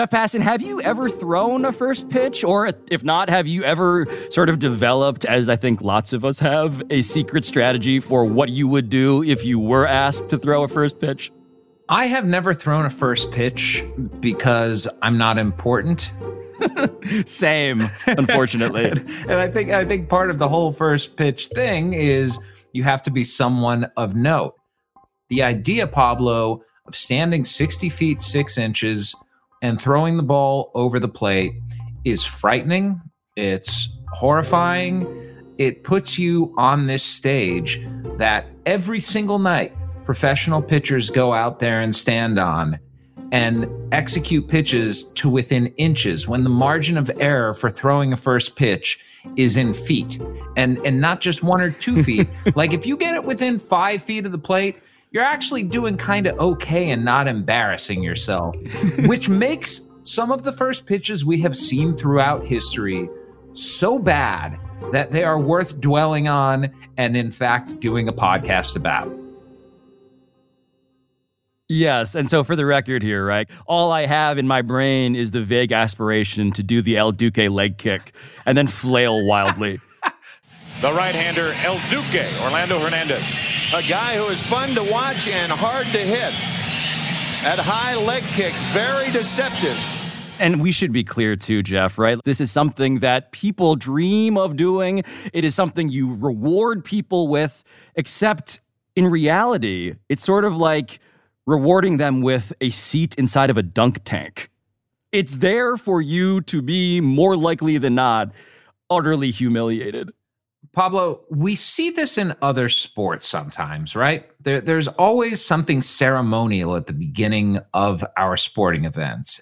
Jeff Passan, have you ever thrown a first pitch? Or if not, have you ever sort of developed, as I think lots of us have, a secret strategy for what you would do if you were asked to throw a first pitch? I have never thrown a first pitch because I'm not important. Same, unfortunately. and, I think I think part of the whole first pitch thing is you have to be someone of note. The idea, Pablo, of standing 60 feet 6 inches and throwing the ball over the plate is frightening. It's horrifying. It puts you on this stage that every single night professional pitchers go out there and stand on and execute pitches to within inches when the margin of error for throwing a first pitch is in feet and and not just one or two feet like if you get it within five feet of the plate you're actually doing kind of okay and not embarrassing yourself which makes some of the first pitches we have seen throughout history so bad that they are worth dwelling on and in fact doing a podcast about Yes. And so for the record here, right, all I have in my brain is the vague aspiration to do the El Duque leg kick and then flail wildly. the right hander, El Duque, Orlando Hernandez. A guy who is fun to watch and hard to hit. At high leg kick, very deceptive. And we should be clear too, Jeff, right? This is something that people dream of doing. It is something you reward people with, except in reality, it's sort of like rewarding them with a seat inside of a dunk tank. It's there for you to be more likely than not utterly humiliated. Pablo, we see this in other sports sometimes, right? There, there's always something ceremonial at the beginning of our sporting events.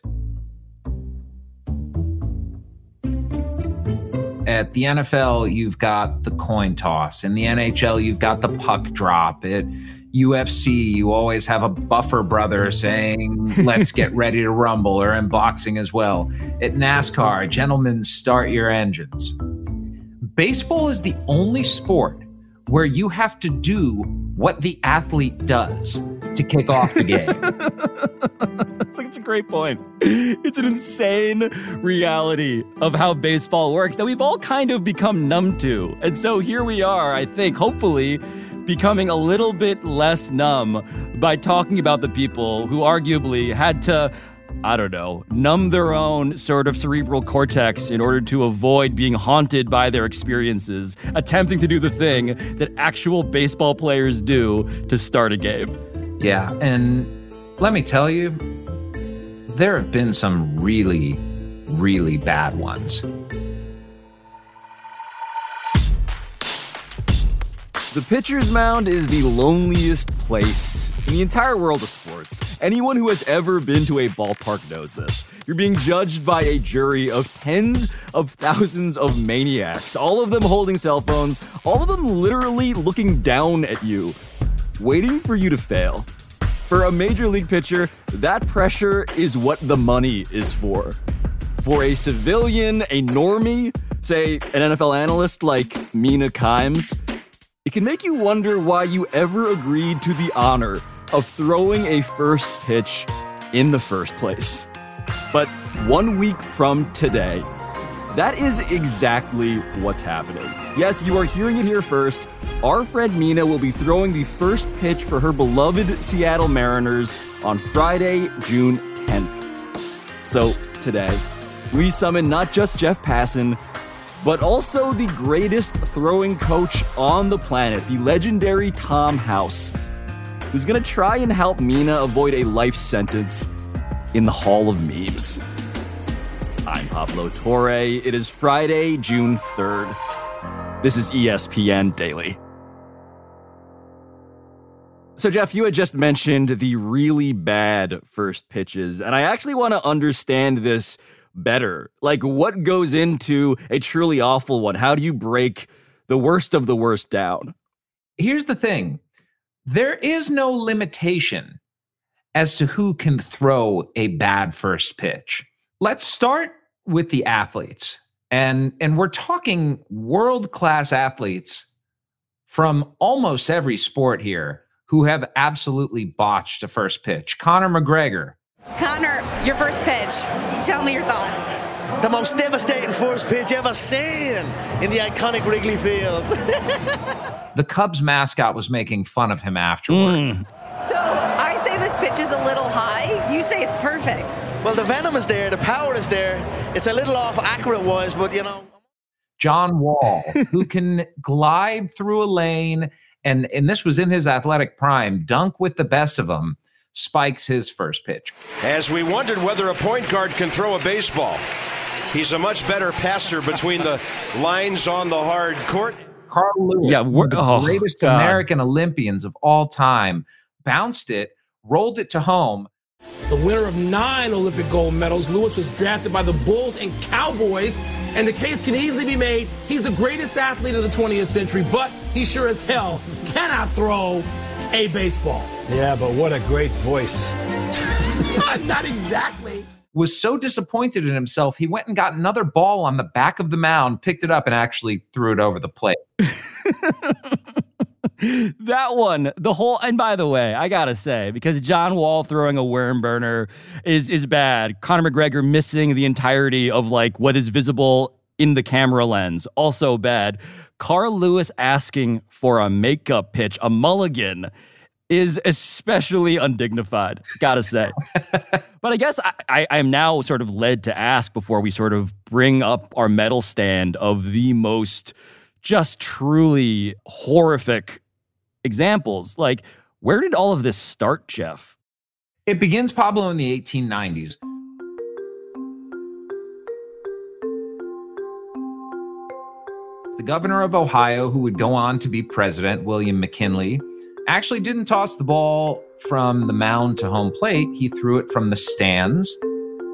At the NFL, you've got the coin toss. In the NHL, you've got the puck drop. At UFC, you always have a buffer brother saying, let's get ready to rumble, or in boxing as well. At NASCAR, gentlemen, start your engines. Baseball is the only sport where you have to do what the athlete does to kick off the game. That's such a great point. It's an insane reality of how baseball works that we've all kind of become numb to. And so here we are, I think, hopefully becoming a little bit less numb by talking about the people who arguably had to I don't know, numb their own sort of cerebral cortex in order to avoid being haunted by their experiences, attempting to do the thing that actual baseball players do to start a game. Yeah, and let me tell you, there have been some really, really bad ones. The pitcher's mound is the loneliest place in the entire world of sports. Anyone who has ever been to a ballpark knows this. You're being judged by a jury of tens of thousands of maniacs, all of them holding cell phones, all of them literally looking down at you, waiting for you to fail. For a major league pitcher, that pressure is what the money is for. For a civilian, a normie, say an NFL analyst like Mina Kimes, it can make you wonder why you ever agreed to the honor of throwing a first pitch in the first place. But one week from today, that is exactly what's happening. Yes, you are hearing it here first. Our friend Mina will be throwing the first pitch for her beloved Seattle Mariners on Friday, June 10th. So, today, we summon not just Jeff Passan, but also the greatest throwing coach on the planet, the legendary Tom House, who's gonna try and help Mina avoid a life sentence in the Hall of Memes. I'm Pablo Torre. It is Friday, June 3rd. This is ESPN Daily. So, Jeff, you had just mentioned the really bad first pitches, and I actually want to understand this better? Like, what goes into a truly awful one? How do you break the worst of the worst down? Here's the thing there is no limitation as to who can throw a bad first pitch. Let's start with the athletes. And, and we're talking world class athletes from almost every sport here who have absolutely botched a first pitch. Conor McGregor, Conor, your first pitch. Tell me your thoughts. The most devastating first pitch ever seen in the iconic Wrigley Field. the Cubs mascot was making fun of him afterward. Mm. So I say this pitch is a little high. You say it's perfect. Well, the venom is there, the power is there. It's a little off accurate wise, but you know. John Wall, who can glide through a lane, and and this was in his athletic prime, dunk with the best of them, spikes his first pitch. As we wondered whether a point guard can throw a baseball, he's a much better passer between the lines on the hard court. Carl Lewis, yeah, one of the oh, greatest God. American Olympians of all time, bounced it, rolled it to home. The winner of nine Olympic gold medals, Lewis was drafted by the Bulls and Cowboys, and the case can easily be made he's the greatest athlete of the 20th century, but he sure as hell cannot throw a baseball. Yeah, but what a great voice. Not exactly. Was so disappointed in himself, he went and got another ball on the back of the mound, picked it up, and actually threw it over the plate. that one, the whole, and by the way, I gotta say, because John Wall throwing a worm burner is is bad. Conor McGregor missing the entirety of like what is visible in the camera lens, also bad. Carl Lewis asking for a makeup pitch, a mulligan, is especially undignified, gotta say. but I guess I, I, am now sort of led to ask before we sort of bring up our medal stand of the most just truly horrific examples. Like, where did all of this start, Jeff? It begins, Pablo, in the 1890s. The governor of Ohio, who would go on to be president, William McKinley, actually didn't toss the ball from the mound to home plate. He threw it from the stands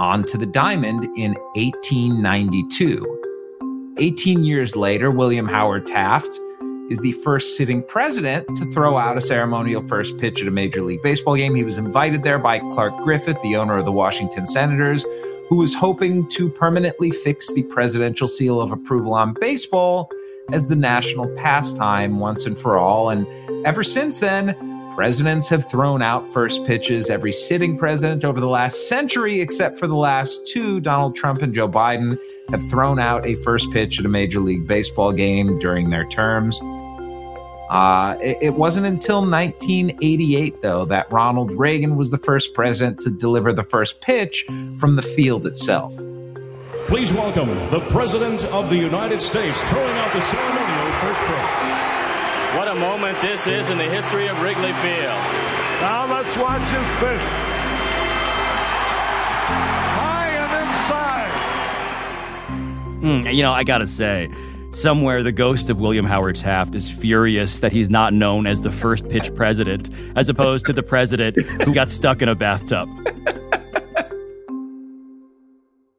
onto the diamond in 1892. 18 years later, William Howard Taft is the first sitting president to throw out a ceremonial first pitch at a Major League Baseball game. He was invited there by Clark Griffith, the owner of the Washington Senators, who was hoping to permanently fix the presidential seal of approval on baseball as the national pastime once and for all. And ever since then, presidents have thrown out first pitches. Every sitting president over the last century, except for the last two, Donald Trump and Joe Biden, have thrown out a first pitch at a Major League Baseball game during their terms. Uh, it, it, wasn't until 1988, though, that Ronald Reagan was the first president to deliver the first pitch from the field itself. Please welcome the President of the United States throwing out the ceremonial first pitch. What a moment this is in the history of Wrigley Field. Now let's watch his pitch. High and inside. Mm, you know, I gotta say, Somewhere, the ghost of William Howard Taft is furious that he's not known as the first pitch president, as opposed to the president who got stuck in a bathtub.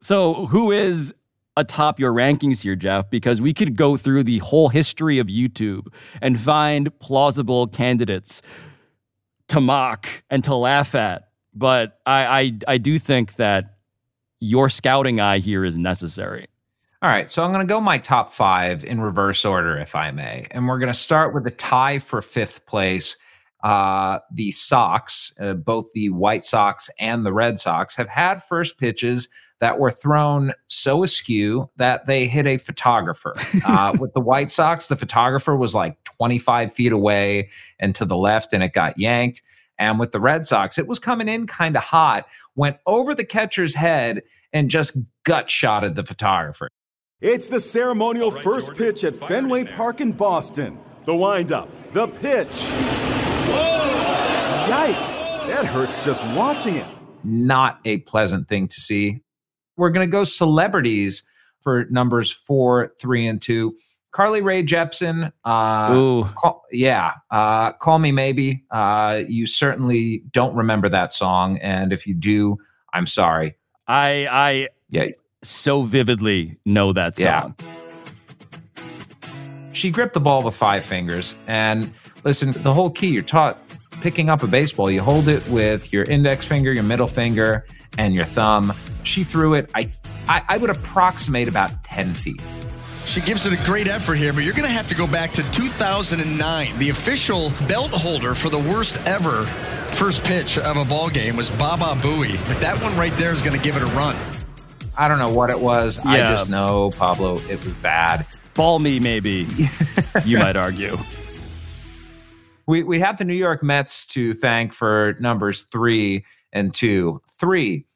so, who is atop your rankings here, Jeff? Because we could go through the whole history of YouTube and find plausible candidates to mock and to laugh at. But I, I, I do think that your scouting eye here is necessary. All right, so I'm going to go my top five in reverse order, if I may. And we're going to start with the tie for fifth place. Uh, the Sox, uh, both the White Sox and the Red Sox, have had first pitches that were thrown so askew that they hit a photographer. Uh, with the White Sox, the photographer was like 25 feet away and to the left, and it got yanked. And with the Red Sox, it was coming in kind of hot, went over the catcher's head, and just gut shotted the photographer. It's the ceremonial right, first Jordan. pitch at Fenway Park in Boston. The windup, the pitch. Whoa! Yikes! That hurts just watching it. Not a pleasant thing to see. We're going to go celebrities for numbers four, three, and two. Carly Rae Jepsen. Uh, Ooh. Call, yeah. Uh, call me maybe. Uh, you certainly don't remember that song, and if you do, I'm sorry. I I yeah so vividly know that song. Yeah. She gripped the ball with five fingers. And listen, the whole key you're taught picking up a baseball, you hold it with your index finger, your middle finger, and your thumb. She threw it, I, I, I would approximate about 10 feet. She gives it a great effort here, but you're going to have to go back to 2009. The official belt holder for the worst ever first pitch of a ball game was Baba Booey. But that one right there is going to give it a run. I don't know what it was. I just know, Pablo, it was bad. Ball me, maybe. you might argue. We we have the New York Mets to thank for numbers three and two. Three,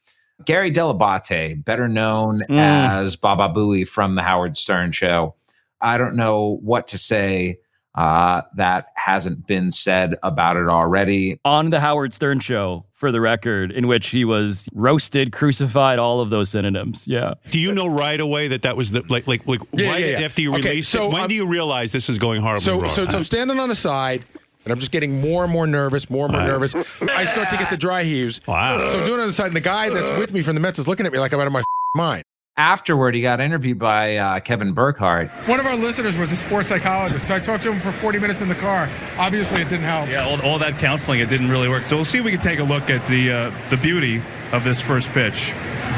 Gary Dell'Abate, better known Mm. as Baba Booey from the Howard Stern Show. I don't know what to say uh, that hasn't been said about it already. On the Howard Stern show, for the record, in which he was roasted, crucified, all of those synonyms. Yeah. Do you know right away that that was the like like like Yeah, right yeah, yeah. after you Okay, released so it? When I'm- do you realize this is going horribly So, wrong? so, so I'm standing on the side, and I'm just getting more and more nervous, more and more Right. nervous. I start to get the dry heaves. Wow. So I'm doing it on the side, and the guy that's with me from the Mets is looking at me like I'm out of my mind. Afterward, he got interviewed by uh, Kevin Burkhardt. One of our listeners was a sports psychologist, so I talked to him for 40 minutes in the car. Obviously, it didn't help. Yeah, all, all that counseling, it didn't really work. So we'll see if we can take a look at the uh, the beauty of this first pitch.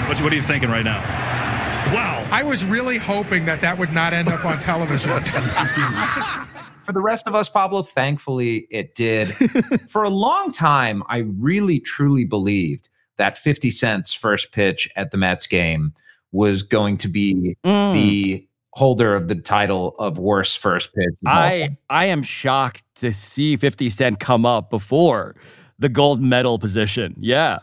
What, what are you thinking right now? Wow. I was really hoping that that would not end up on television. For the rest of us, Pablo, thankfully it did. For a long time, I really truly believed that 50 Cent's first pitch at the Mets game was going to be Mm. the holder of the title of worst first pitch. I. I am shocked to see 50 Cent come up before the gold medal position. Yeah.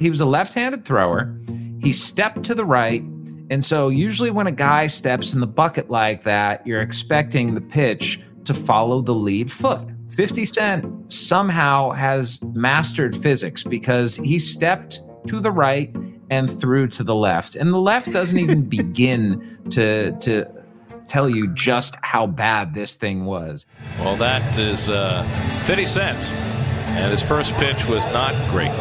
He was a left handed thrower. He stepped to the right. And so, usually, when a guy steps in the bucket like that, you're expecting the pitch to follow the lead foot. 50 Cent somehow has mastered physics because he stepped to the right and through to the left. And the left doesn't even begin to, to tell you just how bad this thing was. Well, that is uh, 50 Cent. And his first pitch was not great.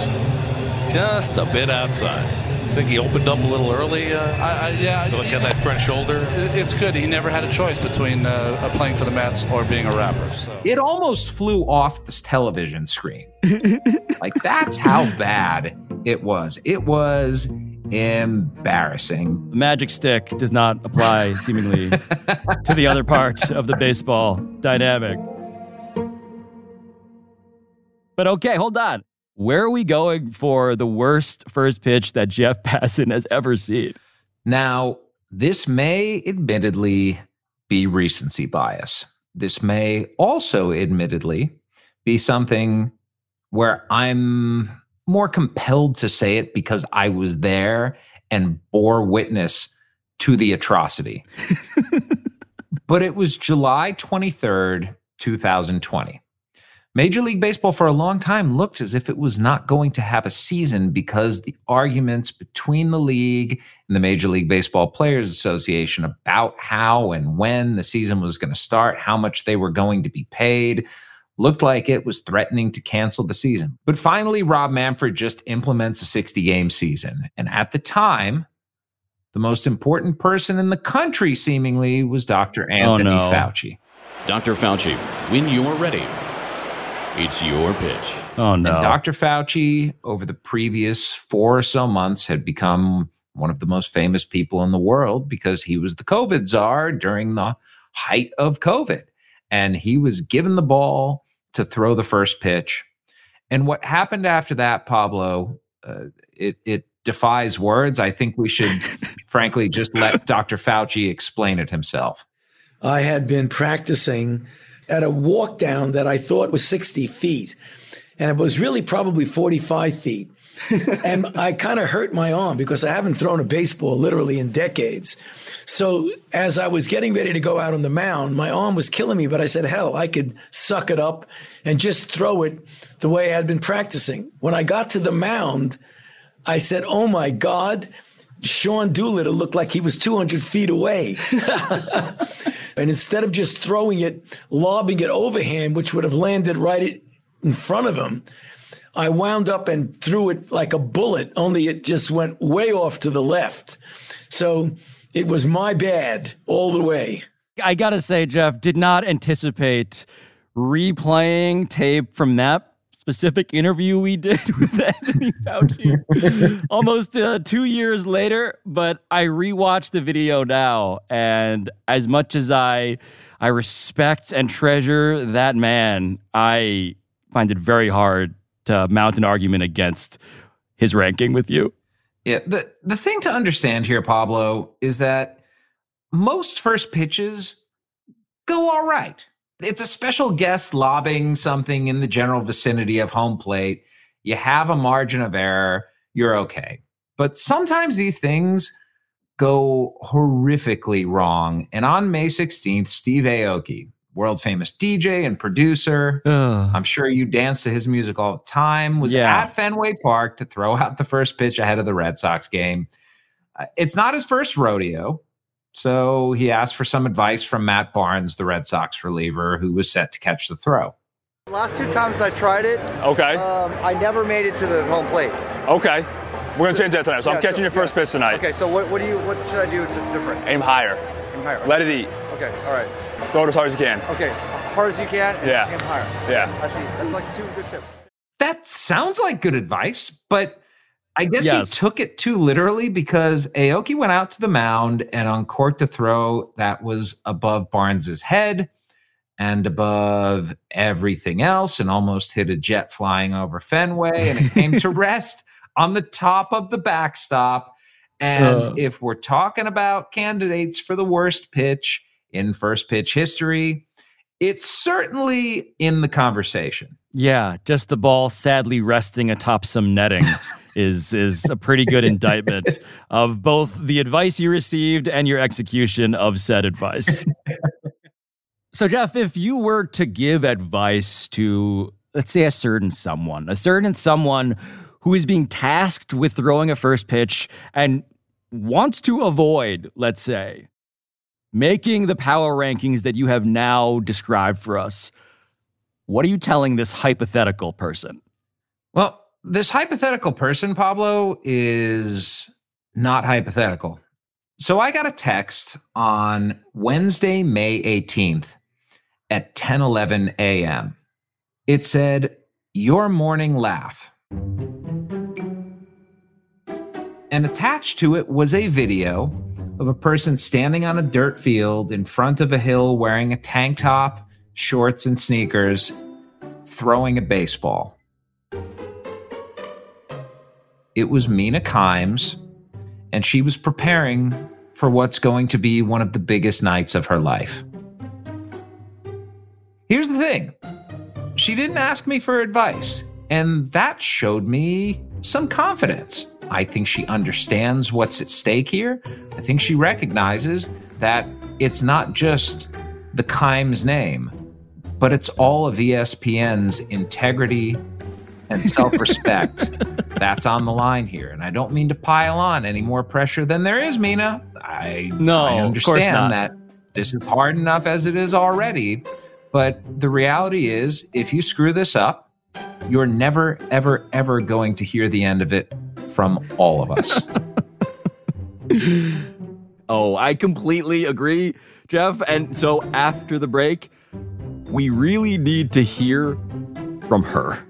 Just a bit outside. I think he opened up a little early? Uh, I, I, yeah, look at that front shoulder. It's good. He never had a choice between uh, playing for the Mets or being a rapper. So. It almost flew off this television screen. like that's how bad it was. It was embarrassing. The magic stick does not apply seemingly to the other part of the baseball dynamic. But okay, hold on. Where are we going for the worst first pitch that Jeff Passan has ever seen? Now, this may admittedly be recency bias. This may also admittedly be something where I'm more compelled to say it because I was there and bore witness to the atrocity. but it was July 23rd, 2020. Major League Baseball for a long time looked as if it was not going to have a season because the arguments between the league and the Major League Baseball Players Association about how and when the season was going to start, how much they were going to be paid, looked like it was threatening to cancel the season. But finally, Rob Manfred just implements a 60 game season. And at the time, the most important person in the country seemingly was Dr. Oh, Anthony oh, no. Fauci. Dr. Fauci, when you're ready, it's your pitch. Oh no. And Dr. Fauci, over the previous four or so months, had become one of the most famous people in the world because he was the COVID czar during the height of COVID. And he was given the ball to throw the first pitch. And what happened after that, Pablo, uh, it, it defies words. I think we should, frankly, just let Dr. Fauci explain it himself. I had been practicing at a walk down that I thought was 60 feet, and it was really probably 45 feet. And I kind of hurt my arm because I haven't thrown a baseball literally in decades. So as I was getting ready to go out on the mound, my arm was killing me, but I said, hell, I could suck it up and just throw it the way I had been practicing. When I got to the mound, I said, oh my God, Sean Doolittle looked like he was 200 feet away. and instead of just throwing it, lobbing it overhand, which would have landed right in front of him, I wound up and threw it like a bullet, only it just went way off to the left. So it was my bad all the way. I gotta say, Jeff, did not anticipate replaying tape from that specific interview we did with Anthony Fauci almost uh, two years later. But I rewatched the video now, and as much as I I respect and treasure that man, I find it very hard Uh, to mount an argument against his ranking with you. Yeah, the the thing to understand here, Pablo, is that most first pitches go all right. It's a special guest lobbing something in the general vicinity of home plate. You have a margin of error, you're okay. But sometimes these things go horrifically wrong. And on May 16th, Steve Aoki, world famous DJ and producer, I'm sure you dance to his music all the time, was Yeah. at Fenway Park to throw out the first pitch ahead of the Red Sox game. Uh, It's not his first rodeo. So he asked for some advice from Matt Barnes, the Red Sox reliever, who was set to catch the throw. Last two times I tried it, Okay. um, I never made it to the home plate. Okay. We're gonna change that tonight. So Yeah, I'm catching so- your first pitch tonight. Okay, so what, what do you what should I do just different? Aim higher. Aim higher. Let it eat. Okay, all right. Throw it as hard as you can. Okay, hard as you can. And Yeah. Aim higher. Yeah. I see. That's like two good tips. That sounds like good advice, but I guess Yes. he took it too literally because Aoki went out to the mound and on court to throw that was above Barnes's head and above everything else and almost hit a jet flying over Fenway and it came to rest on the top of the backstop. And Uh. if we're talking about candidates for the worst pitch in first pitch history, it's certainly in the conversation. Yeah, just the ball sadly resting atop some netting is is a pretty good indictment of both the advice you received and your execution of said advice. so Jeff, if you were to give advice to let's say a certain someone, a certain someone who is being tasked with throwing a first pitch and wants to avoid, let's say, making the power rankings that you have now described for us, what are you telling this hypothetical person? Well, this hypothetical person, Pablo, is not hypothetical. So I got a text on Wednesday, May 18th at 10 11 a.m. It said, Your morning laugh. And attached to it was a video of a person standing on a dirt field in front of a hill wearing a tank top, shorts, and sneakers, throwing a baseball. It was Mina Kimes, and she was preparing for what's going to be one of the biggest nights of her life. Here's the thing she didn't ask me for advice, and that showed me some confidence. I think she understands what's at stake here. I think she recognizes that it's not just the Kimes name, but it's all of ESPN's integrity and self respect that's on the line here. And I don't mean to pile on any more pressure than there is, Mina. I, No, I of understand course not. that this is hard enough as it is already. But the reality is, if you screw this up, you're never, ever, ever going to hear the end of it from all of us. Oh, I completely agree, Jeff. And so after the break, we really need to hear from her.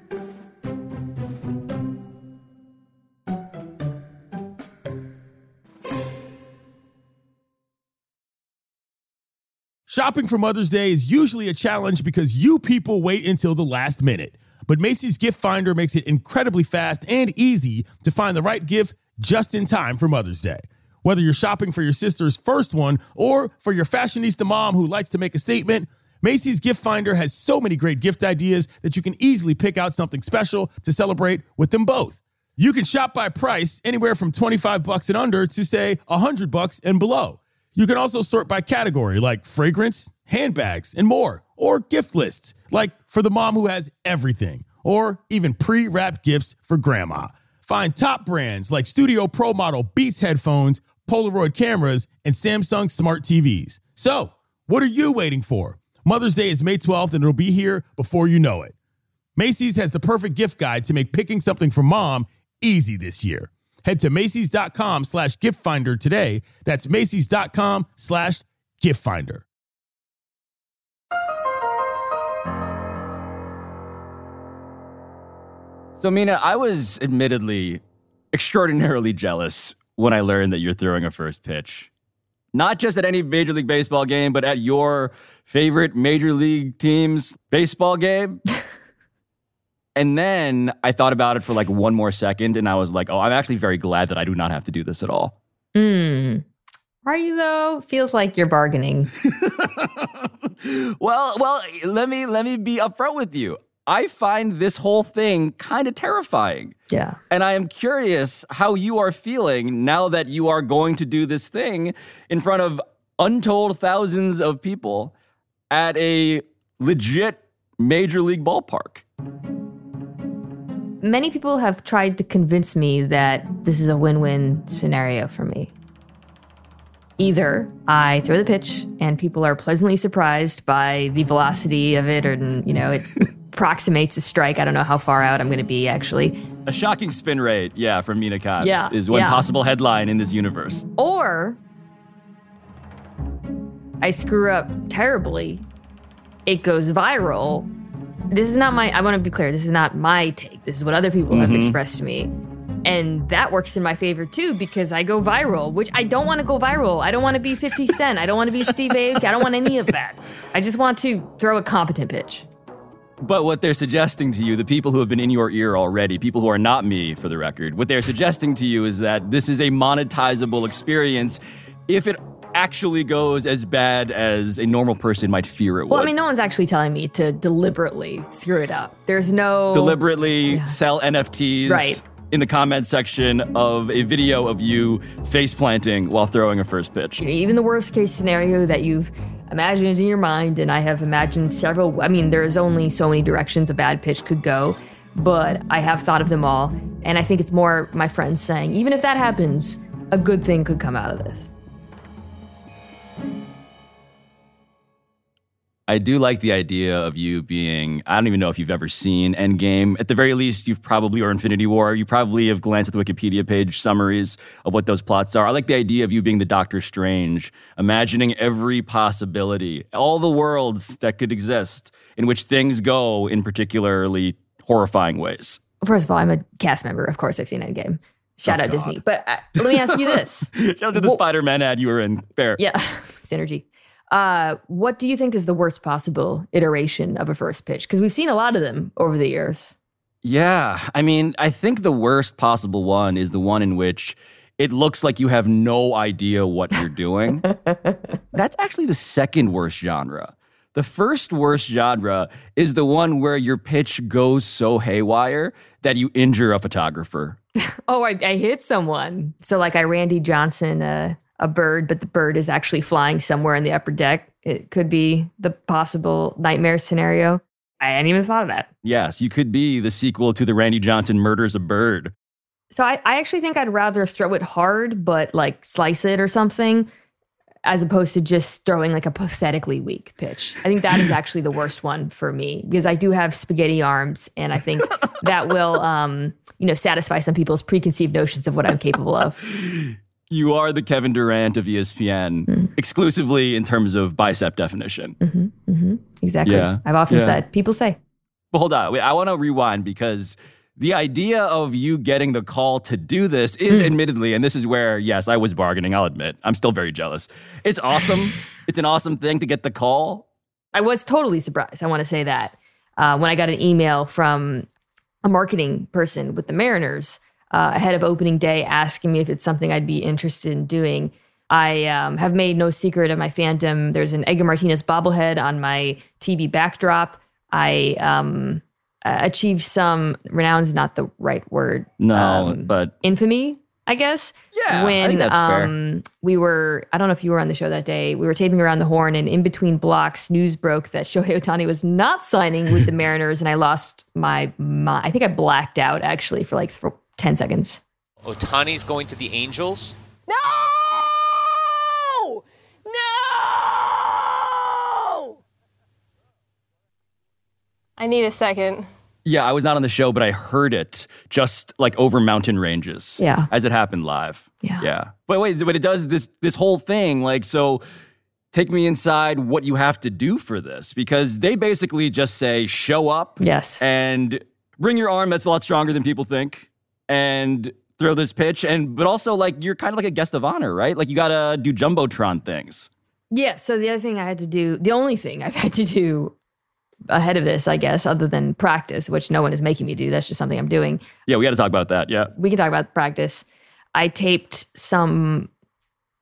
Shopping for Mother's Day is usually a challenge because you people wait until the last minute. But Macy's Gift Finder makes it incredibly fast and easy to find the right gift just in time for Mother's Day. Whether you're shopping for your sister's first one or for your fashionista mom who likes to make a statement, Macy's Gift Finder has so many great gift ideas that you can easily pick out something special to celebrate with them both. You can shop by price anywhere from 25 bucks and under to say 100 bucks and below. You can also sort by category like fragrance, handbags, and more, or gift lists like for the mom who has everything, or even pre-wrapped gifts for grandma. Find top brands like Studio Pro Model Beats headphones, Polaroid cameras, and Samsung smart TVs. So, what are you waiting for? Mother's Day is May 12th and it'll be here before you know it. Macy's has the perfect gift guide to make picking something for mom easy this year. Head to Macy's.com slash gift finder today. That's Macy's.com slash gift finder. So, Mina, I was admittedly extraordinarily jealous when I learned that you're throwing a first pitch. Not just at any Major League Baseball game, but at your favorite Major League team's baseball game. and then I thought about it for like one more second and I was like, oh, I'm actually very glad that I do not have to do this at all. Hmm. Are you though? Feels like you're bargaining. well, well, let me let me be upfront with you. I find this whole thing kind of terrifying. Yeah. And I am curious how you are feeling now that you are going to do this thing in front of untold thousands of people at a legit major league ballpark. Many people have tried to convince me that this is a win win scenario for me. Either I throw the pitch and people are pleasantly surprised by the velocity of it, or, you know, it approximates a strike. I don't know how far out I'm going to be actually. A shocking spin rate, yeah, from Mina Katz Yeah, is one yeah. possible headline in this universe. Or I screw up terribly. It goes viral. This is not my, I want to be clear, this is not my take. This is what other people have Mhm. expressed to me. And that works in my favor too because I go viral, which I don't want to go viral. I don't want to be 50 Cent. I don't want to be Steve Aoki. I don't want any of that. I just want to throw a competent pitch. But what they're suggesting to you, the people who have been in your ear already, people who are not me for the record, what they're suggesting to you is that this is a monetizable experience if it actually goes as bad as a normal person might fear it would. Well. I mean, no one's actually telling me to deliberately screw it up. There's no Deliberately sell NFTs Right. in the comment section of a video of you face planting while throwing a first pitch. even the worst case scenario that you've imagined in your mind, and I have imagined several. I mean, there's only so many directions a bad pitch could go, but I have thought of them all, and I think it's more my friends saying, even if that happens, a good thing could come out of this. I do like the idea of you being, I don't even know if you've ever seen Endgame. At the very least, you've probably, or Infinity War, you probably have glanced at the Wikipedia page summaries of what those plots are. I like the idea of you being the Doctor Strange, imagining every possibility, all the worlds that could exist in which things go in particularly horrifying ways. First of all, I'm a cast member. Of course, I've seen Endgame. Shout Oh, out God. Disney. But uh, let me ask you this. Shout out to the Spider Man ad you were in. Fair. Yeah, synergy. Uh, what do you think is the worst possible iteration of a first pitch? Because we've seen a lot of them over the years. Yeah. I mean, I think the worst possible one is the one in which it looks like you have no idea what you're doing. That's actually the second worst genre. The first worst genre is the one where your pitch goes so haywire that you injure a photographer. Oh, I, I hit someone. So, like, I Randy Johnson uh, a bird, but the bird is actually flying somewhere in the upper deck. It could be the possible nightmare scenario. I hadn't even thought of that. Yes, you could be the sequel to the Randy Johnson Murders a Bird. So, I, I actually think I'd rather throw it hard, but like slice it or something, as opposed to just throwing like a pathetically weak pitch. I think that is actually the worst one for me because I do have spaghetti arms, and I think that will, um, you know, satisfy some people's preconceived notions of what I'm capable of. You are the Kevin Durant of ESPN, exclusively in terms of bicep definition. hmm Exactly. Yeah. I've often Yeah. said, people say, But hold on, wait, I want to rewind because the idea of you getting the call to do this is admittedly, and this is where, yes, I was bargaining, I'll admit, I'm still very jealous. It's awesome. it's an awesome thing to get the call. I was totally surprised. I want to say that uh, when I got an email from a marketing person with the Mariners uh, ahead of opening day asking me if it's something I'd be interested in doing. I um, have made no secret of my fandom. There's an Edgar Martinez bobblehead on my TV backdrop. I um, achieved some is not the right word. No, um, but infamy, I guess. Yeah, when um, we were, I don't know if you were on the show that day. We were taping around the horn, and in between blocks, news broke that Shohei Ohtani was not signing with the Mariners, and I lost my mind. I think I blacked out actually for like th- 10 seconds. Ohtani's going to the Angels. No! No! I need a second. Yeah, I was not on the show, but I heard it just like over mountain ranges. Yeah. As it happened live. Yeah. Yeah. But wait, but it does this this whole thing, like so take me inside what you have to do for this because they basically just say show up yes and bring your arm that's a lot stronger than people think and throw this pitch. And but also like you're kind of like a guest of honor, right? Like you gotta do jumbotron things. Yeah. So the other thing I had to do, the only thing I've had to do ahead of this, I guess, other than practice, which no one is making me do. That's just something I'm doing. Yeah, we got to talk about that. Yeah. We can talk about practice. I taped some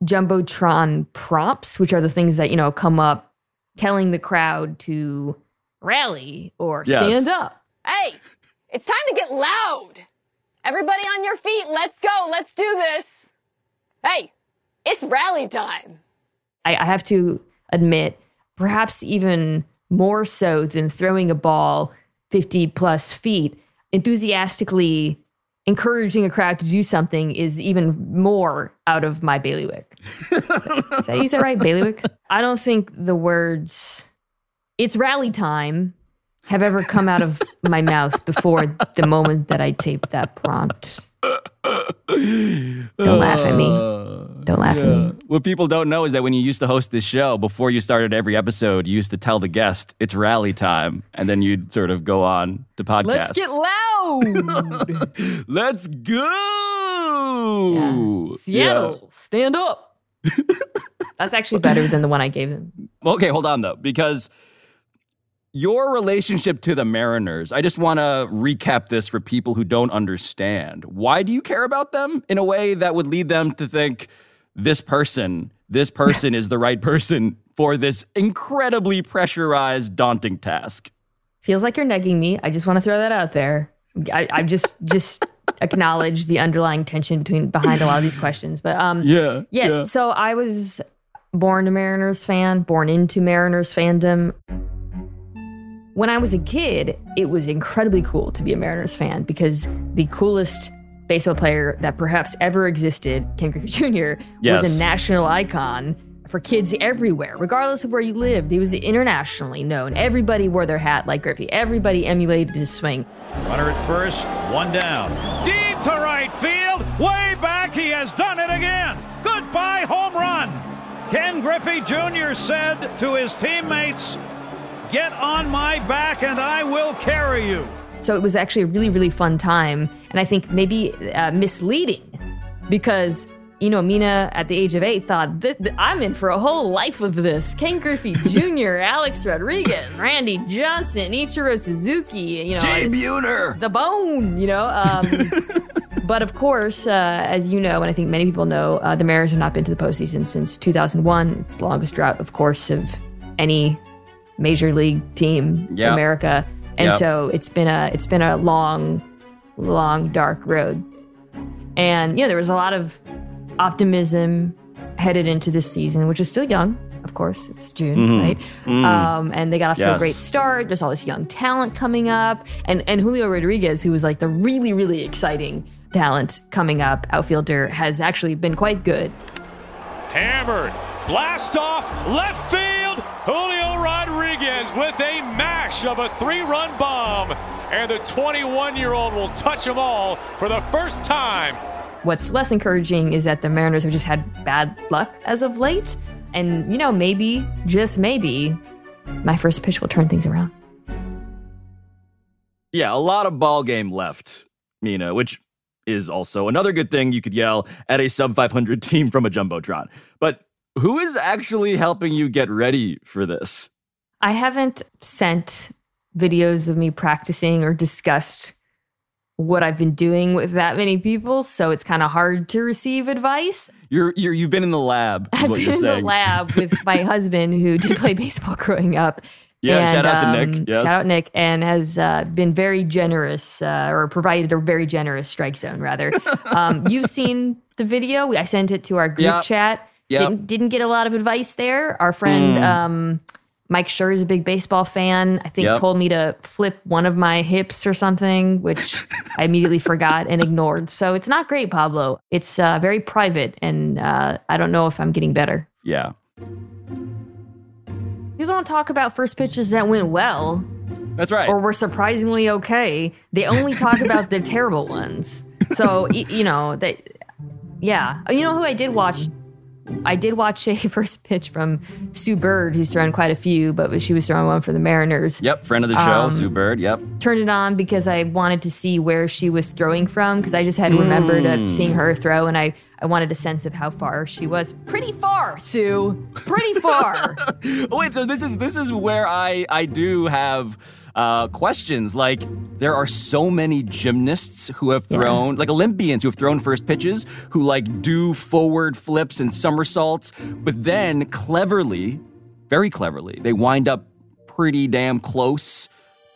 jumbotron prompts, which are the things that you know come up, telling the crowd to rally or Yes. stand up. Hey, it's time to get loud. Everybody on your feet, let's go. Let's do this. Hey, it's rally time. I, I have to admit, perhaps even more so than throwing a ball 50 plus feet, enthusiastically encouraging a crowd to do something is even more out of my bailiwick. Did I use that right? Bailiwick? I don't think the words, it's rally time, have ever come out of my mouth before the moment that I taped that prompt. Don't laugh at me. Uh, don't laugh at me. What people don't know is that when you used to host this show, before you started every episode, you used to tell the guest it's rally time, and then you'd sort of go on to podcast. Let's get loud. Let's go. Seattle, stand up. That's actually better than the one I gave him. Okay, hold on though, because your relationship to the Mariners, I just want to recap this for people who don't understand. Why do you care about them in a way that would lead them to think this person, this person is the right person for this incredibly pressurized, daunting task? Feels like you're negging me. I just want to throw that out there. I, I just just acknowledge the underlying tension between behind a lot of these questions. But um, Yeah, yeah. yeah. So I was born a Mariners fan, born into Mariners fandom. When I was a kid, it was incredibly cool to be a Mariners fan because the coolest baseball player that perhaps ever existed, Ken Griffey Jr., Yes. was a national icon for kids everywhere, regardless of where you lived. He was internationally known. Everybody wore their hat like Griffey. Everybody emulated his swing. Runner at first, one down. Deep to right field, way back, he has done it again. Goodbye, home run. Ken Griffey Jr. said to his teammates, Get on my back and I will carry you. So it was actually a really, really fun time. And I think maybe uh, misleading because, you know, Mina at the age of eight thought, "Th- th- I'm in for a whole life of this. Ken Griffey Jr., Alex Rodriguez, Randy Johnson, Ichiro Suzuki, you know. Jay I- Buhner. The bone, you know. Um, but of course, uh, as you know, and I think many people know, uh, the Mariners have not been to the postseason since 2001. It's the longest drought, of course, of any major league team Yep. America. And Yep. so it's been a it's been a long, long dark road. And you know there was a lot of optimism headed into this season, which is still young. Of course, it's June, Mhm. right? Mm. Um, and they got off to a great start. There's all this young talent coming up, and and Julio Rodriguez, who was like the really really exciting talent coming up, outfielder, has actually been quite good. Hammered. Blast off left field. Julio Rodriguez with a mash of a three run bomb. And the 21 year old will touch them all for the first time. What's less encouraging is that the Mariners have just had bad luck as of late. And, you know, maybe, just maybe, my first pitch will turn things around. Yeah, a lot of ball game left, Mina, which is also another good thing you could yell at a sub 500 team from a jumbotron. But who is actually helping you get ready for this? I haven't sent videos of me practicing or discussed what I've been doing with that many people, so it's kind of hard to receive advice. You're, you're you've been in the lab. I've been in the lab with my husband who did play baseball growing up. Yeah, And, shout out to Nick, um, yes. Shout out Nick, and has uh, been very generous, uh, or provided a very generous strike zone. Rather, um, you've seen the video. I sent it to our group Yep. chat. Yep. Didn't didn't get a lot of advice there. Our friend Mm. um, Mike Schur is a big baseball fan. I think Yep. told me to flip one of my hips or something, which I immediately forgot and ignored. So it's not great, Pablo. It's uh, very private, and uh, I don't know if I'm getting better. Yeah. People don't talk about first pitches that went well. That's right. Or were surprisingly okay. They only talk about the terrible ones. So, you know, that, yeah. You know who I did watch I did watch a first pitch from Sue Bird, who's thrown quite a few, but she was throwing one for the Mariners. Yep, friend of the show, Um, Sue Bird. Yep. Turned it on because I wanted to see where she was throwing from because I just had remembered uh, Mm. seeing her throw and I, I wanted a sense of how far she was. Pretty far, Sue. Pretty far. Wait, so this is this is where I I do have uh, questions. Like there are so many gymnasts who have thrown, like Olympians who have thrown first pitches, who like do forward flips and somersaults, but then cleverly, very cleverly, they wind up pretty damn close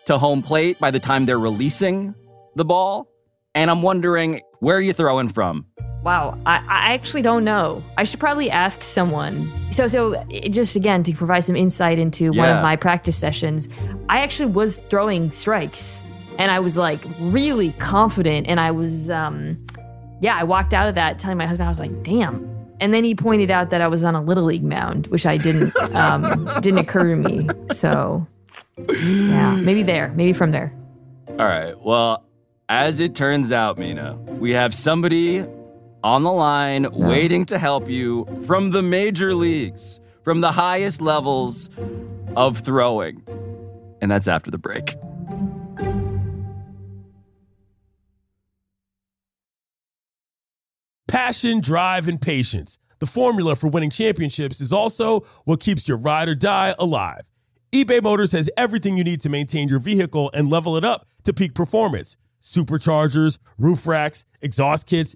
to home plate by the time they're releasing the ball. And I'm wondering where are you throwing from? Wow, I, I actually don't know. I should probably ask someone. So, so just again to provide some insight into one of my practice sessions, I actually was throwing strikes, and I was like really confident, and I was, um, yeah, I walked out of that telling my husband, I was like, damn. And then he pointed out that I was on a little league mound, which I didn't um, didn't occur to me. So, yeah, maybe there, maybe from there. All right. Well, as it turns out, Mina, we have somebody on the line waiting to help you from the major leagues, from the highest levels of throwing. And that's after the break. Passion, drive, and patience. The formula for winning championships is also what keeps your ride or die alive. eBay Motors has everything you need to maintain your vehicle and level it up to peak performance superchargers, roof racks, exhaust kits,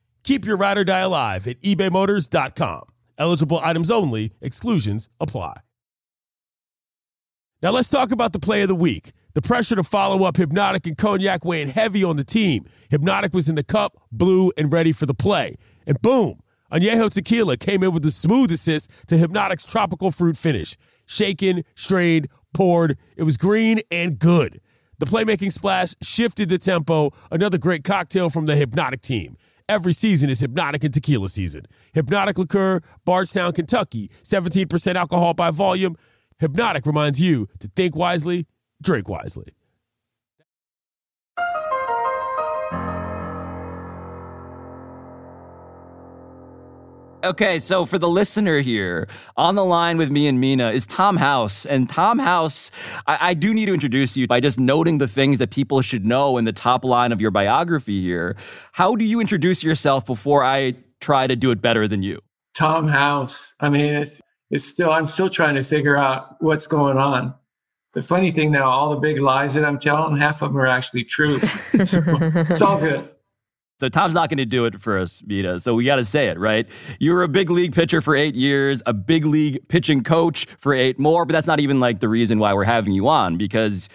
Keep your ride or die alive at ebaymotors.com. Eligible items only, exclusions apply. Now let's talk about the play of the week. The pressure to follow up Hpnotiq and Cognac weighing heavy on the team. Hpnotiq was in the cup, blue, and ready for the play. And boom, Añejo Tequila came in with the smooth assist to Hpnotiq's tropical fruit finish. Shaken, strained, poured. It was green and good. The playmaking splash shifted the tempo. Another great cocktail from the Hpnotiq team. Every season is Hpnotiq and Tequila season. Hpnotiq Liqueur, Bardstown, Kentucky, 17% alcohol by volume. Hpnotiq reminds you to think wisely, drink wisely. Okay, so for the listener here, on the line with me and Mina is Tom House. And Tom House, I, I do need to introduce you by just noting the things that people should know in the top line of your biography here. How do you introduce yourself before I try to do it better than you? Tom House. I mean, it's, it's still, I'm still trying to figure out what's going on. The funny thing now, all the big lies that I'm telling, half of them are actually true. So it's all good. So Tom's not going to do it for us, Mina. So we got to say it, right? You were a big league pitcher for eight years, a big league pitching coach for eight more, but that's not even like the reason why we're having you on because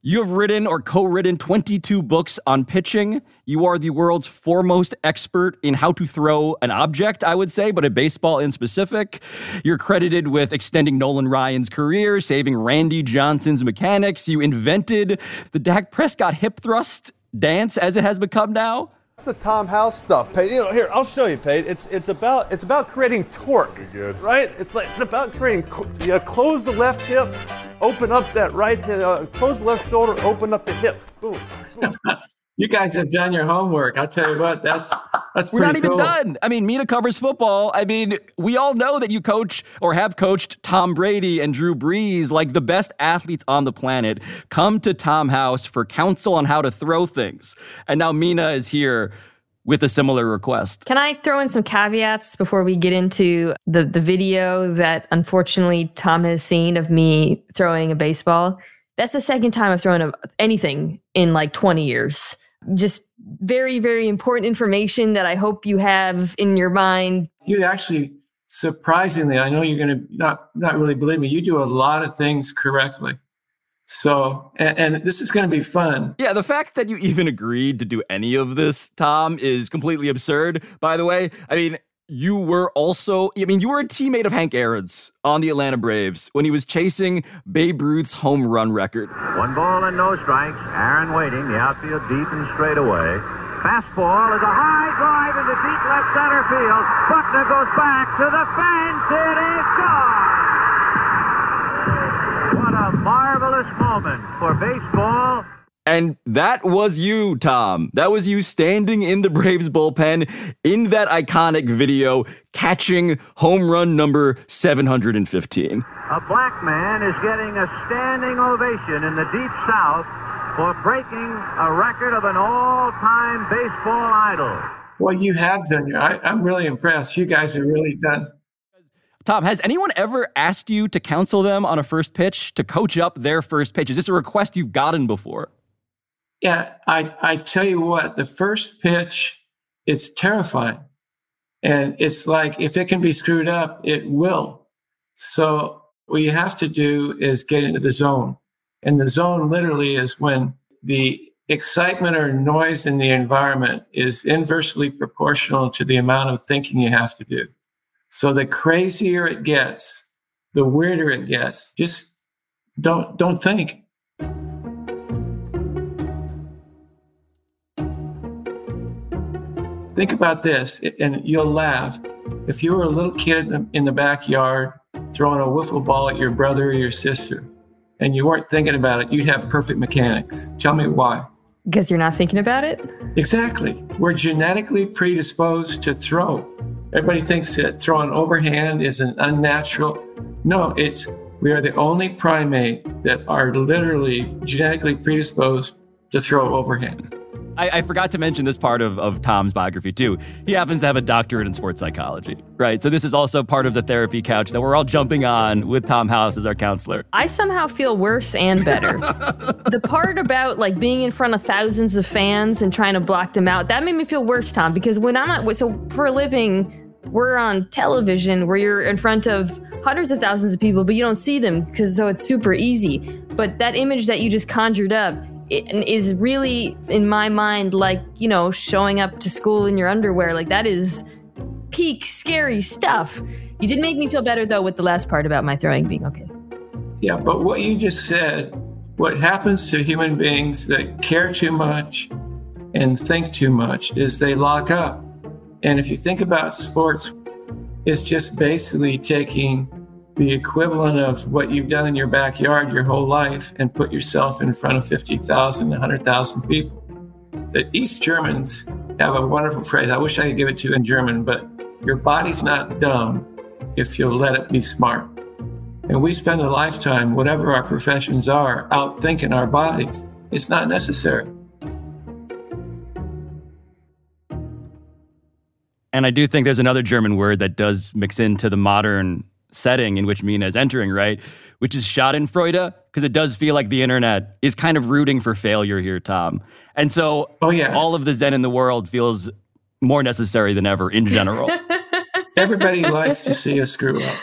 you have written or co-written 22 books on pitching. You are the world's foremost expert in how to throw an object, I would say, but a baseball in specific. You're credited with extending Nolan Ryan's career, saving Randy Johnson's mechanics. You invented the Dak Prescott hip thrust dance as it has become now. That's the Tom House stuff, Pate. You know, here I'll show you, Pate. It's it's about it's about creating torque, right? It's like it's about creating. You know, close the left hip, open up that right hip. Uh, close the left shoulder, open up the hip. Boom. You guys have done your homework. I'll tell you what, that's that's We're not even cool. done. I mean, Mina covers football. I mean, we all know that you coach or have coached Tom Brady and Drew Brees, like the best athletes on the planet. Come to Tom House for counsel on how to throw things. And now Mina is here with a similar request. Can I throw in some caveats before we get into the, the video that unfortunately Tom has seen of me throwing a baseball? That's the second time I've thrown a, anything in like 20 years. Just very, very important information that I hope you have in your mind. You actually, surprisingly, I know you're going to not not really believe me. You do a lot of things correctly. So, and, and this is going to be fun. Yeah, the fact that you even agreed to do any of this, Tom, is completely absurd, by the way. I mean, You were also, I mean, you were a teammate of Hank Aaron's on the Atlanta Braves when he was chasing Babe Ruth's home run record. One ball and no strikes. Aaron waiting. The outfield deep and straight away. Fastball is a high drive into deep left center field. Buckner goes back to the fence. It is gone. What a marvelous moment for baseball. And that was you, Tom. That was you standing in the Braves bullpen in that iconic video, catching home run number 715. A black man is getting a standing ovation in the deep south for breaking a record of an all-time baseball idol. Well, you have done. I, I'm really impressed. You guys have really done. Tom, has anyone ever asked you to counsel them on a first pitch, to coach up their first pitch? Is this a request you've gotten before? Yeah, I, I tell you what, the first pitch, it's terrifying. And it's like if it can be screwed up, it will. So what you have to do is get into the zone. And the zone literally is when the excitement or noise in the environment is inversely proportional to the amount of thinking you have to do. So the crazier it gets, the weirder it gets. Just don't don't think. Think about this, and you'll laugh. If you were a little kid in the backyard throwing a wiffle ball at your brother or your sister, and you weren't thinking about it, you'd have perfect mechanics. Tell me why. Because you're not thinking about it? Exactly. We're genetically predisposed to throw. Everybody thinks that throwing overhand is an unnatural. No, it's we are the only primate that are literally genetically predisposed to throw overhand. I, I, forgot to mention this part of, of Tom's biography too. He happens to have a doctorate in sports psychology, right? So this is also part of the therapy couch that we're all jumping on with Tom House as our counselor. I somehow feel worse and better. the part about like being in front of thousands of fans and trying to block them out, that made me feel worse, Tom, because when I'm at, so for a living, we're on television where you're in front of hundreds of thousands of people, but you don't see them because so it's super easy. But that image that you just conjured up, is really in my mind like you know showing up to school in your underwear. Like that is peak scary stuff. You did make me feel better though with the last part about my throwing being okay. Yeah but what you just said what happens to human beings that care too much and think too much is they lock up. And if you think about sports it's just basically taking the equivalent of what you've done in your backyard your whole life and put yourself in front of 50,000, 100,000 people. The East Germans have a wonderful phrase. I wish I could give it to you in German, but your body's not dumb if you'll let it be smart. And we spend a lifetime, whatever our professions are, out thinking our bodies. It's not necessary. And I do think there's another German word that does mix into the modern setting in which Mina is entering, right? Which is Schadenfreude, because it does feel like the internet is kind of rooting for failure here, Tom. And so oh, yeah. all of the Zen in the world feels more necessary than ever in general. Everybody likes to see a screw up.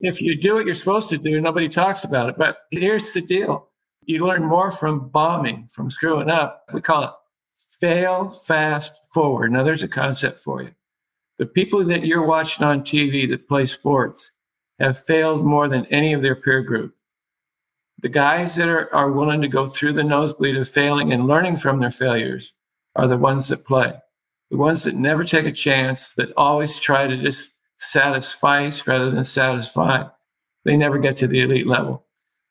If you do what you're supposed to do, nobody talks about it. But here's the deal you learn more from bombing, from screwing up. We call it fail fast forward. Now, there's a concept for you. The people that you're watching on TV that play sports, have failed more than any of their peer group. The guys that are, are willing to go through the nosebleed of failing and learning from their failures are the ones that play. The ones that never take a chance, that always try to just satisfy rather than satisfy, they never get to the elite level.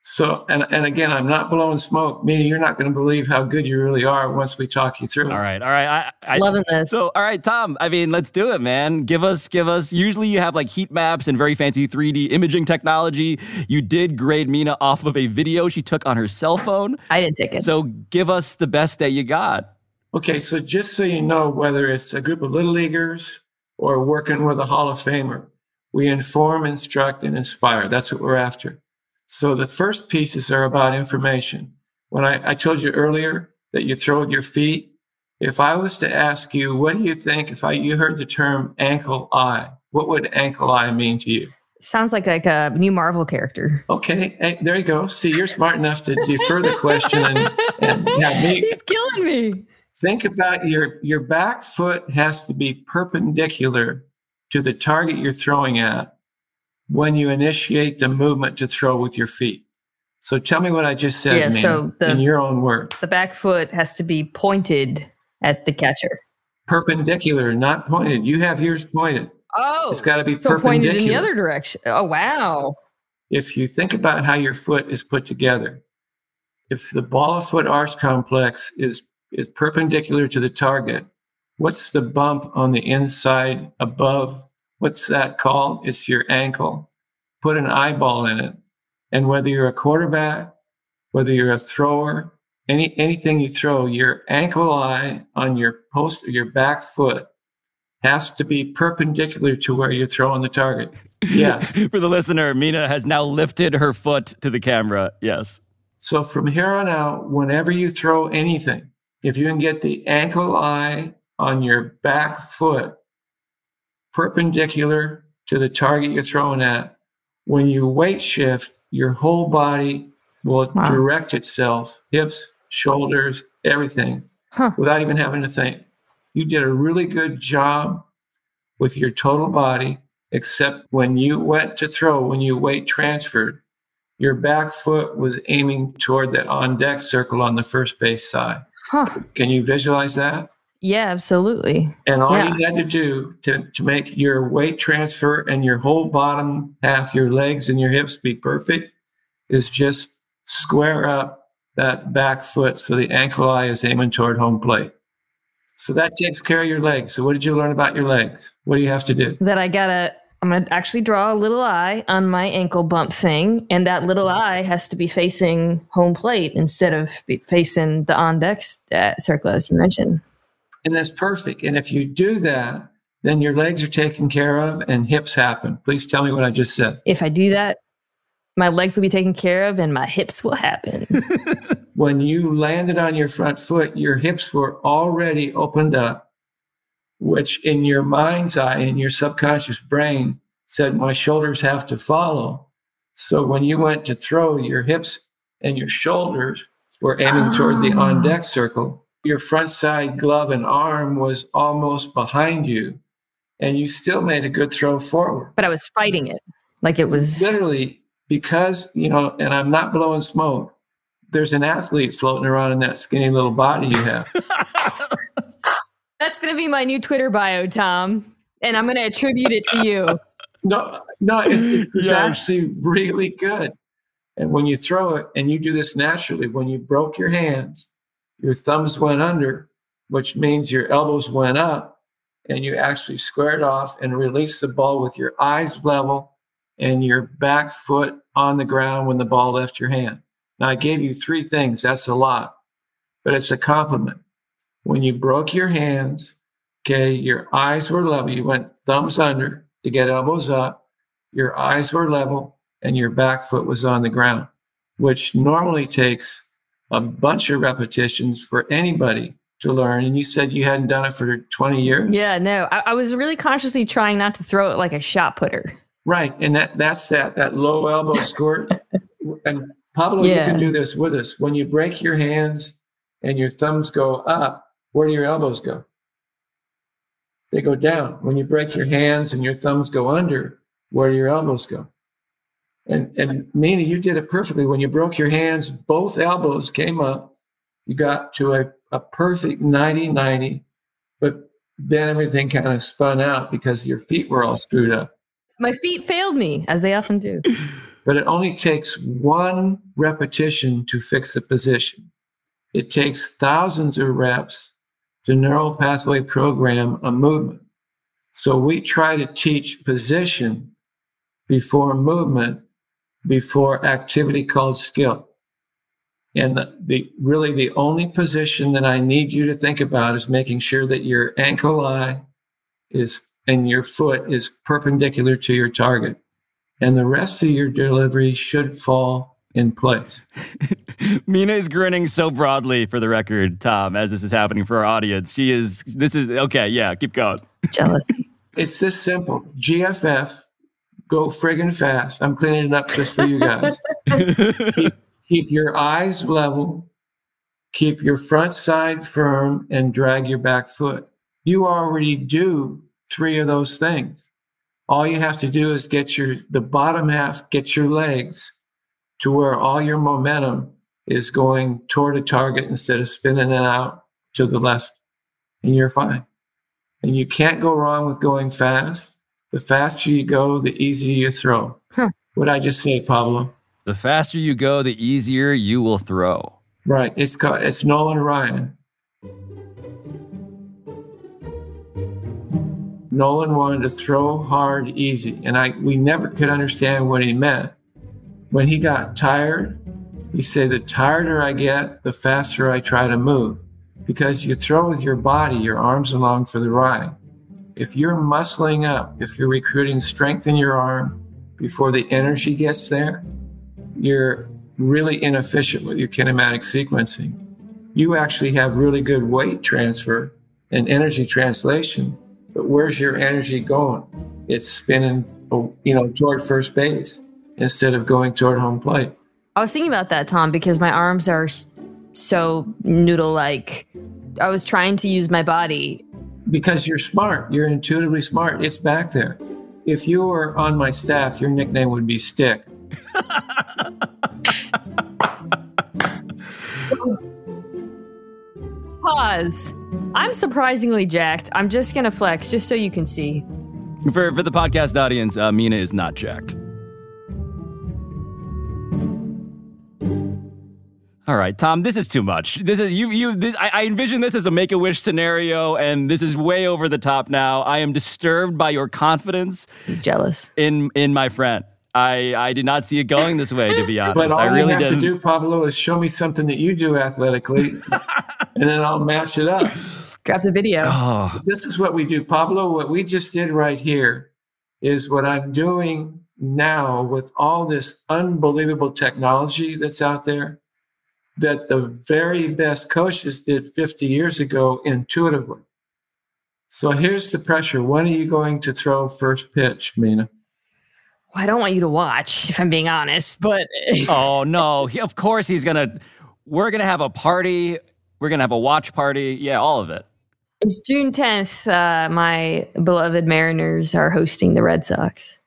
So, and, and again, I'm not blowing smoke. Meaning, you're not going to believe how good you really are once we talk you through. All right, all right. I, I, Loving this. So, all right, Tom. I mean, let's do it, man. Give us, give us. Usually, you have like heat maps and very fancy 3D imaging technology. You did grade Mina off of a video she took on her cell phone. I didn't take it. So, give us the best that you got. Okay, so just so you know, whether it's a group of little leaguers or working with a Hall of Famer, we inform, instruct, and inspire. That's what we're after. So the first pieces are about information. When I, I told you earlier that you throw with your feet, if I was to ask you, what do you think if I you heard the term ankle eye, what would ankle eye mean to you? Sounds like like a new Marvel character. Okay, hey, there you go. See, you're smart enough to defer the question and, and have me. He's killing me. Think about your your back foot has to be perpendicular to the target you're throwing at when you initiate the movement to throw with your feet. So tell me what I just said, Yeah, so the- in your own words. The back foot has to be pointed at the catcher. Perpendicular, not pointed. You have yours pointed. Oh, It's got to be so pointed in the other direction. Oh, wow. if you think about how your foot is put together, if the ball of foot arch complex is, is perpendicular to the target, what's the bump on the inside above? What's that called? It's your ankle. Put an eyeball in it. And whether you're a quarterback, whether you're a thrower, any anything you throw, your ankle eye on your post your back foot has to be perpendicular to where you're throwing the target. Yes. For the listener, Mina has now lifted her foot to the camera. Yes. So from here on out, whenever you throw anything, if you can get the ankle eye on your back foot perpendicular to the target you're throwing at, when you weight shift, your whole body will Wow. direct itself, hips, shoulders, everything, Huh. without even having to think. You did a really good job with your total body, except when you went to throw, when you weight transferred, your back foot was aiming toward the on deck circle on the first base side. Huh. Can you visualize that? Yeah, absolutely. And all Yeah. you had to do to, to make your weight transfer and your whole bottom half, your legs and your hips be perfect, is just square up that back foot so the ankle eye is aiming toward home plate. So that takes care of your legs. So what did you learn about your legs? What do you have to do? That I gotta, I'm gonna actually draw a little eye on my ankle bump thing, and that little eye has to be facing home plate instead of facing the on deck uh, circle, as you mentioned. And that's perfect. And if you do that, then your legs are taken care of and hips happen. Please tell me what I just said. If I do that, my legs will be taken care of and my hips will happen. when you landed on your front foot, your hips were already opened up, which in your mind's eye, in your subconscious brain, said, My shoulders have to follow. So when you went to throw, your hips and your shoulders were aiming toward the on ah. deck circle. Your front side glove and arm was almost behind you, and you still made a good throw forward but I was fighting it like it was. literally because you know and i'm not blowing smoke there's an athlete floating around in that skinny little body you have That's gonna be my new Twitter bio, Tom, and I'm gonna attribute it to you. no no it's, it's Yes. actually really good and when you throw it and you do this naturally when you broke your hands your thumbs went under which means your elbows went up and you actually squared off and released the ball with your eyes level and your back foot on the ground when the ball left your hand. Now, I gave you three things. That's a lot, but it's a compliment. When you broke your hands, okay, your eyes were level. You went thumbs under to get elbows up. Your eyes were level and your back foot was on the ground, which normally takes a bunch of repetitions for anybody to learn. And you said you hadn't done it for 20 years. Yeah, no, I, I was really consciously trying not to throw it like a shot putter. Right. And that that's that that low elbow squirt. and Pablo, you can do this with us. When you break your hands and your thumbs go up, where do your elbows go? They go down. When you break your hands and your thumbs go under, where do your elbows go? And and Nina, you did it perfectly. When you broke your hands, both elbows came up. You got to a, a perfect 90-90, but then everything kind of spun out because your feet were all screwed up. My feet failed me, as they often do. But it only takes one repetition to fix a position. It takes thousands of reps to neural pathway program a movement. So we try to teach position before movement, before activity called skill. And the, the really the only position that I need you to think about is making sure that your ankle eye is and your foot is perpendicular to your target. And the rest of your delivery should fall in place. Mina is grinning so broadly for the record, Tom, as this is happening for our audience. She is, this is, okay, yeah, keep going. Jealousy. It's this simple. GFF, go friggin' fast. I'm cleaning it up just for you guys. keep, keep your eyes level, keep your front side firm, and drag your back foot. You already do three of those things. All you have to do is get your the bottom half, get your legs to where all your momentum is going toward a target instead of spinning it out to the left, and you're fine. And you can't go wrong with going fast. The faster you go, the easier you throw. What I just say, Pablo? The faster you go, the easier you will throw. Right. It's called, it's Nolan Ryan. Nolan wanted to throw hard, easy, and I we never could understand what he meant. When he got tired, he said, "The tireder I get, the faster I try to move." Because you throw with your body, your arms along for the ride. If you're muscling up, if you're recruiting strength in your arm before the energy gets there, you're really inefficient with your kinematic sequencing. You actually have really good weight transfer and energy translation, but where's your energy going? It's spinning, you know, toward first base instead of going toward home plate. I was thinking about that, Tom, because my arms are so noodle like. I was trying to use my body. Because you're smart, you're intuitively smart. It's back there. If you were on my staff, your nickname would be Stick. Pause. I'm surprisingly jacked. I'm just gonna flex just so you can see. For for the podcast audience, uh, Mina is not jacked. All right, Tom, this is too much. This is you. You. This, I, I envision this as a Make a Wish scenario, and this is way over the top now. I am disturbed by your confidence. He's jealous in in my friend. I I did not see it going this way, to be honest. But all I really you have didn't. to do, Pablo, is show me something that you do athletically, and then I'll match it up. Grab the video. Oh. This is what we do, Pablo. What we just did right here is what I'm doing now with all this unbelievable technology that's out there that the very best coaches did 50 years ago intuitively. So here's the pressure. When are you going to throw first pitch, Mina? Well, I don't want you to watch, if I'm being honest, but oh no! He, of course he's gonna. We're gonna have a party. We're gonna have a watch party. Yeah, all of it. it's June 10th. Uh, my beloved Mariners are hosting the Red Sox.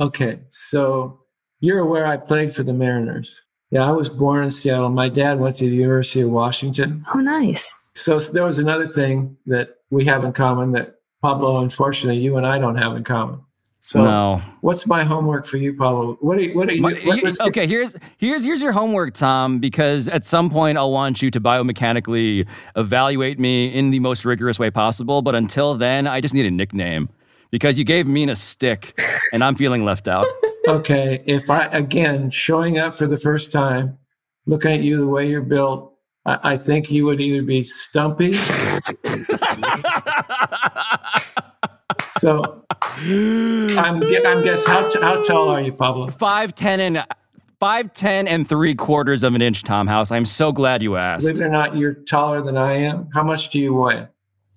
Okay, so you're aware I played for the Mariners. Yeah, I was born in Seattle. My dad went to the University of Washington. Oh, nice. So there was another thing that we have in common that Pablo, unfortunately, you and I don't have in common. So No. what's my homework for you, Pablo? What are you, what are you, My- what you- was- okay, here's here's here's your homework, Tom. Because at some point I'll want you to biomechanically evaluate me in the most rigorous way possible. But until then, I just need a nickname because you gave me a stick, and I'm feeling left out. okay, if I, again, showing up for the first time, looking at you the way you're built, I, I think you would either be stumpy. so I'm, I'm guess how, t- how tall are you, Pablo? Five ten and five ten and three quarters of an inch, Tom House. I'm so glad you asked. Believe it or not, you're taller than I am. How much do you weigh?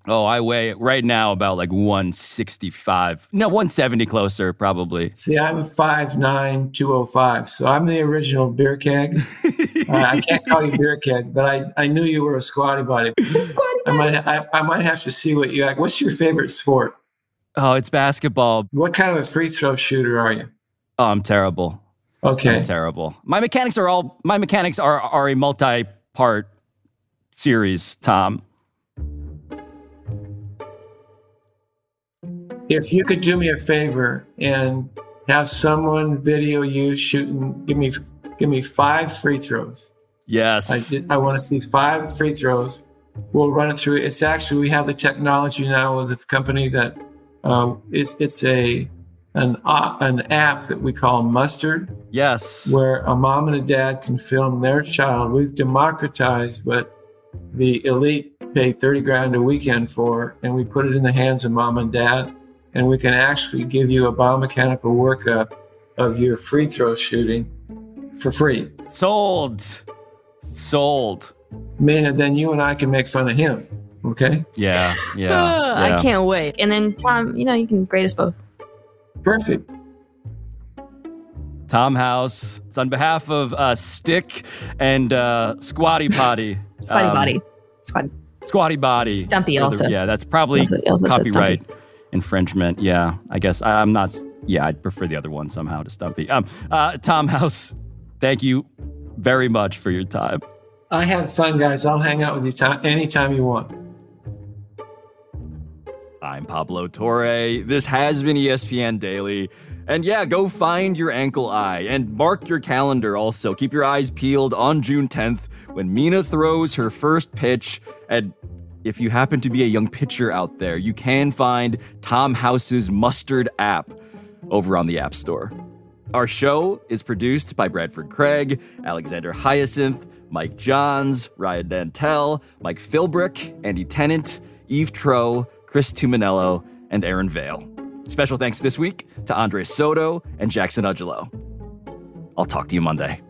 Oh, I weigh right now about like 165. No, 170 closer, probably. See, I'm 5'9", 205. So I'm the original beer keg. uh, I can't call you beer keg, but I, I knew you were a squatty body. I might I, I might have to see what you act. What's your favorite sport? Oh, it's basketball. What kind of a free throw shooter are you? Oh, I'm terrible. Okay. I'm terrible. My mechanics are all my mechanics are are a multi-part series, Tom. If you could do me a favor and have someone video you shooting, give me give me five free throws. Yes. I did, I want to see five free throws. We'll run it through. It's actually we have the technology now with this company that um, it's it's a an uh, an app that we call Mustard, Yes. where a mom and a dad can film their child. We've democratized what the elite pay thirty grand a weekend for, and we put it in the hands of mom and dad, and we can actually give you a biomechanical workup of your free throw shooting for free. Sold. Sold. Man, and then you and I can make fun of him. Okay. Yeah. Yeah. Uh, yeah. I can't wait. And then Tom, you know, you can grade us both. Perfect. Tom House. It's on behalf of uh, Stick and uh, Squatty Potty. Squatty Um, body. Squatty. Squatty Body. Stumpy For the- also. yeah, that's probably Also- also said copyright infringement. Yeah, I guess I, am not. Yeah, I'd prefer the other one somehow to Stumpy. Um, uh, Tom House, thank you very much for your time. I had fun, guys. I'll hang out with you time anytime you want. I'm Pablo Torre. This has been ESPN Daily. And yeah, go find your ankle eye and mark your calendar also. Keep your eyes peeled on June 10th when Mina throws her first pitch. And if you happen to be a young pitcher out there, you can find Tom House's Mustard app over on the App Store. Our show is produced by Bradford Craig, Alexander Hyacinth, Mike Johns, Ryan Dantel, Mike Philbrick, Andy Tennant, Eve Troeh, Chris Tuminello, and Aaron Vale. Special thanks this week to Andre Soto and Jackson Ugelo. I'll talk to you Monday.